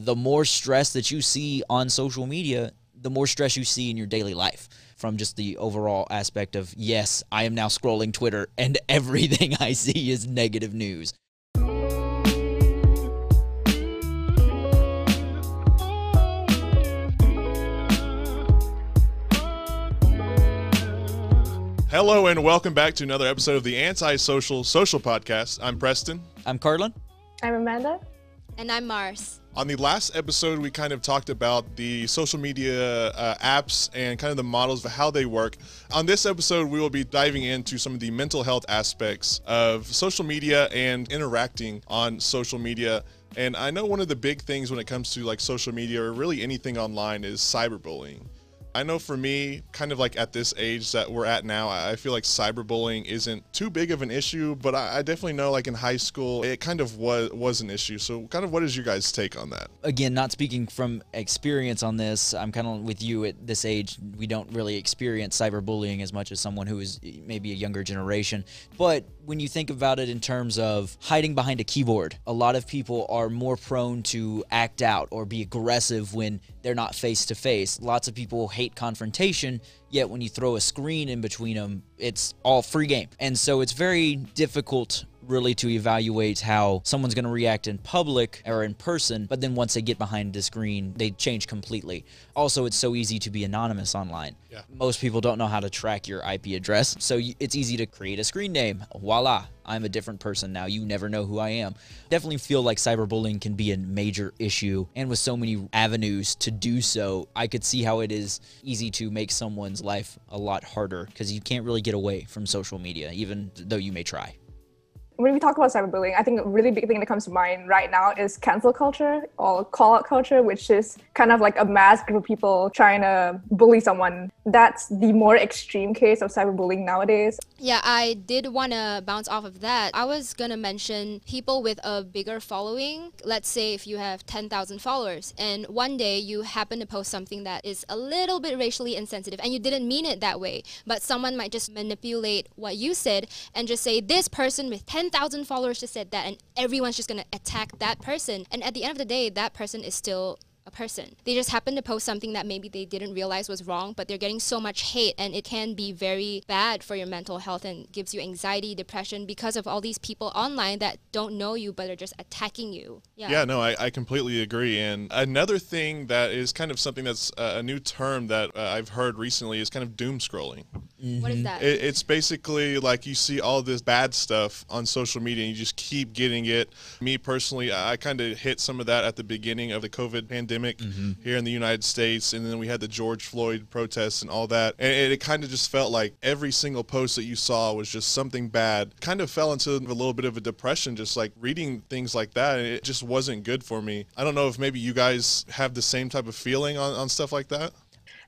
the more stress that you see on social media, the more stress you see in your daily life from just the overall aspect of, yes, I am now scrolling Twitter and everything I see is negative news. Hello and welcome back to another episode of the Antisocial Social Social Podcast. I'm Preston. I'm Carlin. I'm Amanda. And I'm Mars. On the last episode, we kind of talked about the social media uh, apps and kind of the models of how they work. On this episode, we will be diving into some of the mental health aspects of social media and interacting on social media. And I know one of the big things when it comes to like social media or really anything online is cyberbullying. I know for me, kind of like at this age that we're at now, I feel like cyberbullying isn't too big of an issue, but I, definitely know like in high school, it kind of was was an issue. So, kind of, what is your guys' take on that? Again, not speaking from experience on this, I'm kind of with you at this age. We don't really experience cyberbullying as much as someone who is maybe a younger generation, but when you think about it in terms of hiding behind a keyboard, a lot of people are more prone to act out or be aggressive when they're not face to face. Lots of people hate confrontation, yet when you throw a screen in between them, it's all free game. And so it's very difficult really to evaluate how someone's going to react in public or in person, but then once they get behind the screen, they change completely. Also, it's so easy to be anonymous online. Yeah. Most people don't know how to track your IP address, so it's easy to create a screen name. Voila, I'm a different person now. You never know who I am. Definitely feel like cyberbullying can be a major issue, and with so many avenues to do so, I could see how it is easy to make someone's life a lot harder because you can't really get away from social media, even though you may try when we talk about cyberbullying, I think a really big thing that comes to mind right now is cancel culture or call out culture, which is kind of like a mass group of people trying to bully someone. That's the more extreme case of cyberbullying nowadays. Yeah, I did want to bounce off of that. I was going to mention people with a bigger following. Let's say if you have 10,000 followers and one day you happen to post something that is a little bit racially insensitive and you didn't mean it that way, but someone might just manipulate what you said and just say, this person with 10 10,000 followers just said that and everyone's just going to attack that person. And at the end of the day, that person is still a person. They just happen to post something that maybe they didn't realize was wrong, but they're getting so much hate and it can be very bad for your mental health and gives you anxiety, depression because of all these people online that don't know you but are just attacking you. Yeah, yeah no, I, I completely agree. And another thing that is kind of something that's a new term that uh, I've heard recently is kind of doom scrolling. Mm-hmm. What is that? It, it's basically like you see all this bad stuff on social media and you just keep getting it. Me personally, I kind of hit some of that at the beginning of the COVID pandemic mm-hmm. here in the United States. And then we had the George Floyd protests and all that. And it, it kind of just felt like every single post that you saw was just something bad. Kind of fell into a little bit of a depression just like reading things like that. it just wasn't good for me. I don't know if maybe you guys have the same type of feeling on, on stuff like that.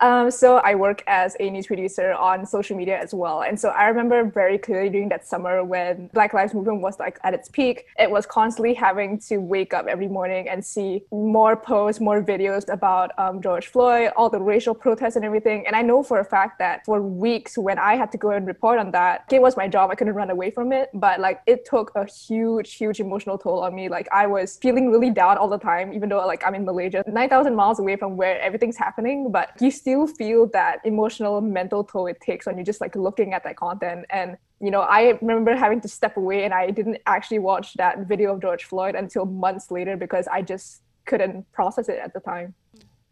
Um, so I work as a news producer on social media as well. And so I remember very clearly during that summer when Black Lives Movement was like at its peak, it was constantly having to wake up every morning and see more posts, more videos about um, George Floyd, all the racial protests and everything. And I know for a fact that for weeks when I had to go and report on that, it was my job. I couldn't run away from it. But like it took a huge, huge emotional toll on me. Like I was feeling really down all the time, even though like I'm in Malaysia, 9,000 miles away from where everything's happening. But you still feel that emotional mental toll it takes when you're just like looking at that content. And you know i remember having to step away and i didn't actually watch that video of george floyd until months later because i just couldn't process it at the time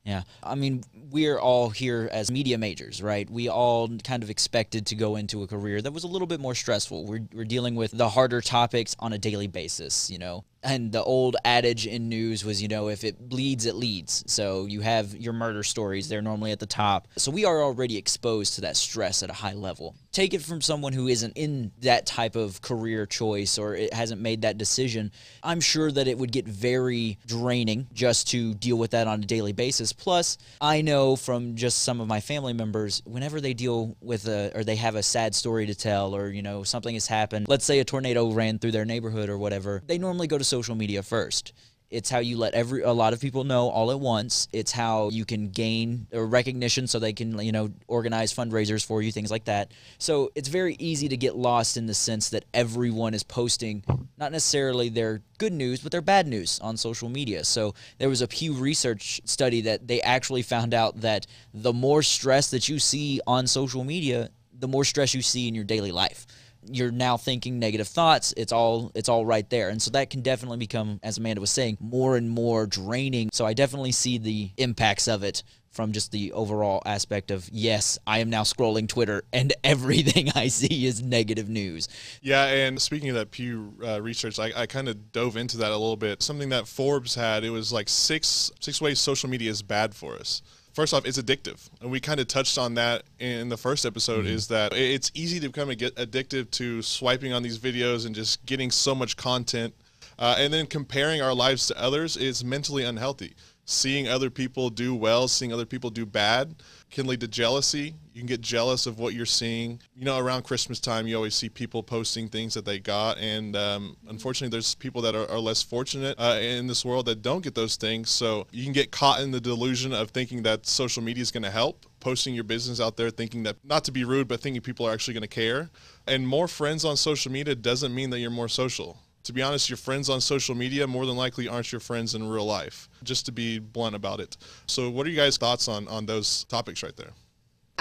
yeah. I mean, we're all here as media majors, right? We all kind of expected to go into a career that was a little bit more stressful. We're, we're dealing with the harder topics on a daily basis, you know? and the old adage in news was, you know, if it bleeds, it leads. So you have your murder stories, they're normally at the top. So we are already exposed to that stress at a high level. Take it from someone who isn't in that type of career choice or it hasn't made that decision. I'm sure that it would get very draining just to deal with that on a daily basis. Plus, I know from just some of my family members, whenever they deal with a, or they have a sad story to tell, or, you know, something has happened, let's say a tornado ran through their neighborhood or whatever, they normally go to social media first It's how you let every a lot of people know all at once. It's how you can gain uh, recognition so they can, you know, organize fundraisers for you, things like that. So it's very easy to get lost in the sense that everyone is posting not necessarily their good news, but their bad news on social media. So there was a Pew Research study that they actually found out that the more stress that you see on social media, the more stress you see in your daily life you're now thinking negative thoughts it's all it's all right there. And so that can definitely become as amanda was saying more and more draining. So i definitely see the impacts of it from just the overall aspect of yes i am now scrolling twitter and everything i see is negative news. Yeah and speaking of that pew uh, research i, I kind of dove into that a little bit. Something that forbes had it was like six six ways social media is bad for us first off, it's addictive, and we kind of touched on that in the first episode. Mm-hmm. Is that it's easy to become get addictive to swiping on these videos and just getting so much content, uh, and then comparing our lives to others is mentally unhealthy seeing other people do well, seeing other people do bad can lead to jealousy. You can get jealous of what you're seeing. You know, around Christmas time, you always see people posting things that they got. And um, unfortunately, there's people that are, are less fortunate uh, in this world that don't get those things. So you can get caught in the delusion of thinking that social media is going to help. Posting your business out there, thinking that not to be rude, but thinking people are actually going to care. And more friends on social media doesn't mean that you're more social to be honest, your friends on social media more than likely aren't your friends in real life, just to be blunt about it. So, what are you guys' thoughts on, on those topics right there?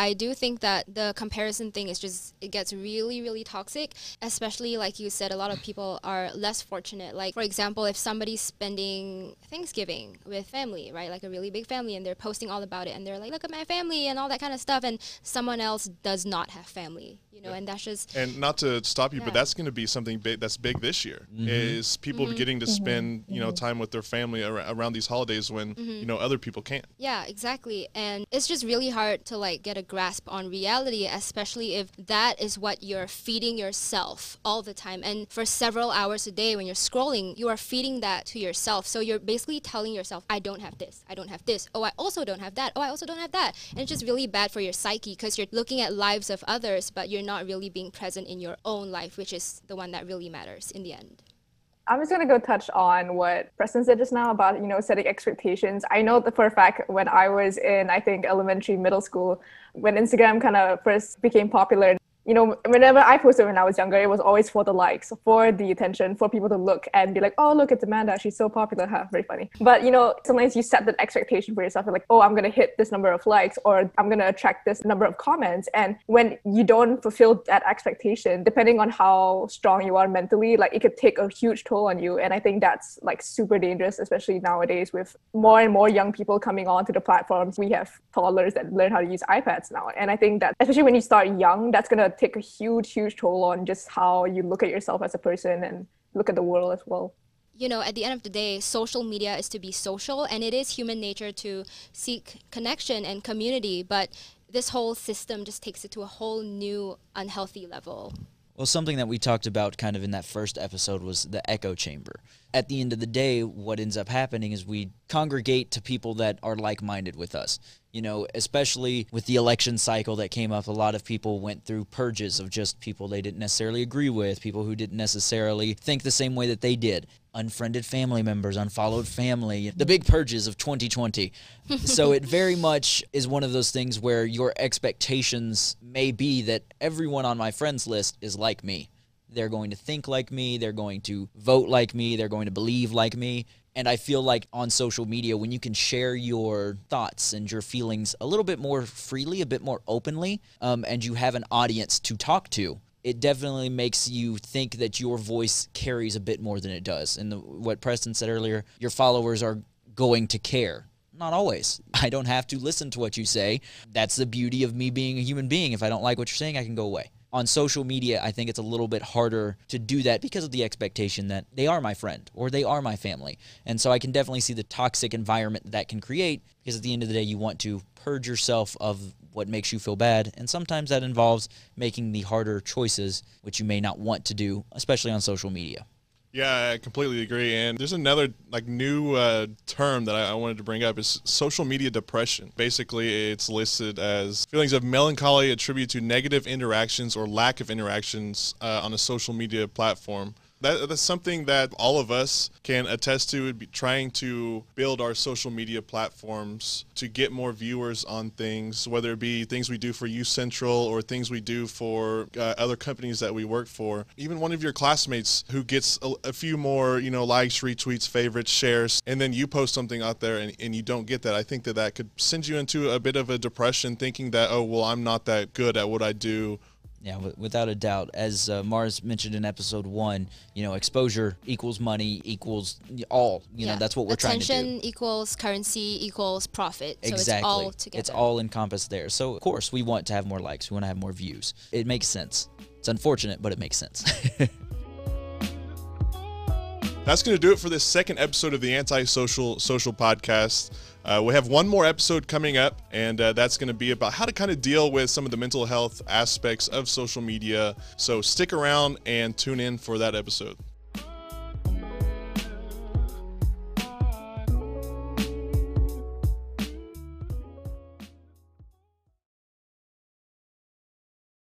I do think that the comparison thing is just it gets really really toxic especially like you said a lot of people are less fortunate like for example if somebody's spending Thanksgiving with family right like a really big family and they're posting all about it and they're like look at my family and all that kind of stuff and someone else does not have family you know yeah. and that's just and not to stop you yeah. but that's going to be something big that's big this year mm-hmm. is people mm-hmm. getting to mm-hmm. spend you know mm-hmm. time with their family around these holidays when mm-hmm. you know other people can't yeah exactly and it's just really hard to like get a grasp on reality especially if that is what you're feeding yourself all the time. And for several hours a day when you're scrolling you are feeding that to yourself. So you're basically telling yourself i don't have this. I don't have this. Oh i also don't have that. Oh i also don't have that. And it's just really bad for your psyche because you're looking at lives of others but you're not really being present in your own life, which is the one that really matters in the end. I'm just gonna go touch on what Preston said just now about you know setting expectations. I know the for a fact when I was in I think elementary, middle school, when Instagram kind of first became popular, you know, whenever I posted when I was younger, it was always for the likes, for the attention, for people to look and be like, oh, look, it's Amanda. She's so popular. Huh? Very funny. But, you know, sometimes you set that expectation for yourself. You're like, oh, I'm going to hit this number of likes or I'm going to attract this number of comments. And when you don't fulfill that expectation, depending on how strong you are mentally, like it could take a huge toll on you. And I think that's like super dangerous, especially nowadays with more and more young people coming onto the platforms. We have toddlers that learn how to use iPads now. And I think that, especially when you start young, that's going to take a huge, huge toll on just how you look at yourself as a person and look at the world as well. You know, at the end of the day, social media is to be social and it is human nature to seek connection and community, but this whole system just takes it to a whole new unhealthy level. Well, something that we talked about kind of in that first episode was the echo chamber. At the end of the day, what ends up happening is we congregate to people that are like minded with us. You know, especially with the election cycle that came up, a lot of people went through purges of just people they didn't necessarily agree with, people who didn't necessarily think the same way that they did unfriended family members, unfollowed family, the big purges of 2020. so it very much is one of those things where your expectations may be that everyone on my friends list is like me. They're going to think like me, they're going to vote like me, they're going to believe like me. And I feel like on social media, when you can share your thoughts and your feelings a little bit more freely, a bit more openly, um, and you have an audience to talk to, it definitely makes you think that your voice carries a bit more than it does. And the, what Preston said earlier, your followers are going to care. Not always. I don't have to listen to what you say. That's the beauty of me being a human being. If I don't like what you're saying, I can go away. On social media, I think it's a little bit harder to do that because of the expectation that they are my friend or they are my family. And so I can definitely see the toxic environment that can create because at the end of the day, you want to purge yourself of what makes you feel bad. And sometimes that involves making the harder choices, which you may not want to do, especially on social media. Yeah, I completely agree. And there's another like new uh, term that I, I, wanted to bring up is social media depression. Basically, it's listed as feelings of melancholy attributed to negative interactions or lack of interactions uh, on a social media platform That, that's something that all of us can attest to. Trying to build our social media platforms to get more viewers on things, whether it be things we do for Youth Central or things we do for uh, other companies that we work for. Even one of your classmates who gets a, a few more, you know, likes, retweets, favorites, shares, and then you post something out there and, and you don't get that. I think that that could send you into a bit of a depression, thinking that oh well, I'm not that good at what I do yeah, without a doubt. As uh, Mars mentioned in episode one, you know, exposure equals money equals all. You yeah. know, that's what we're Attention trying to do. Attention equals currency equals profit. So exactly. it's all together. It's all encompassed there. So of course we want to have more likes. We want to have more views. It makes sense. It's unfortunate, but it makes sense. That's going to do it for this second episode of the Antisocial Social Podcast. Uh, we have one more episode coming up, and uh, that's going to be about how to kind of deal with some of the mental health aspects of social media. So stick around and tune in for that episode.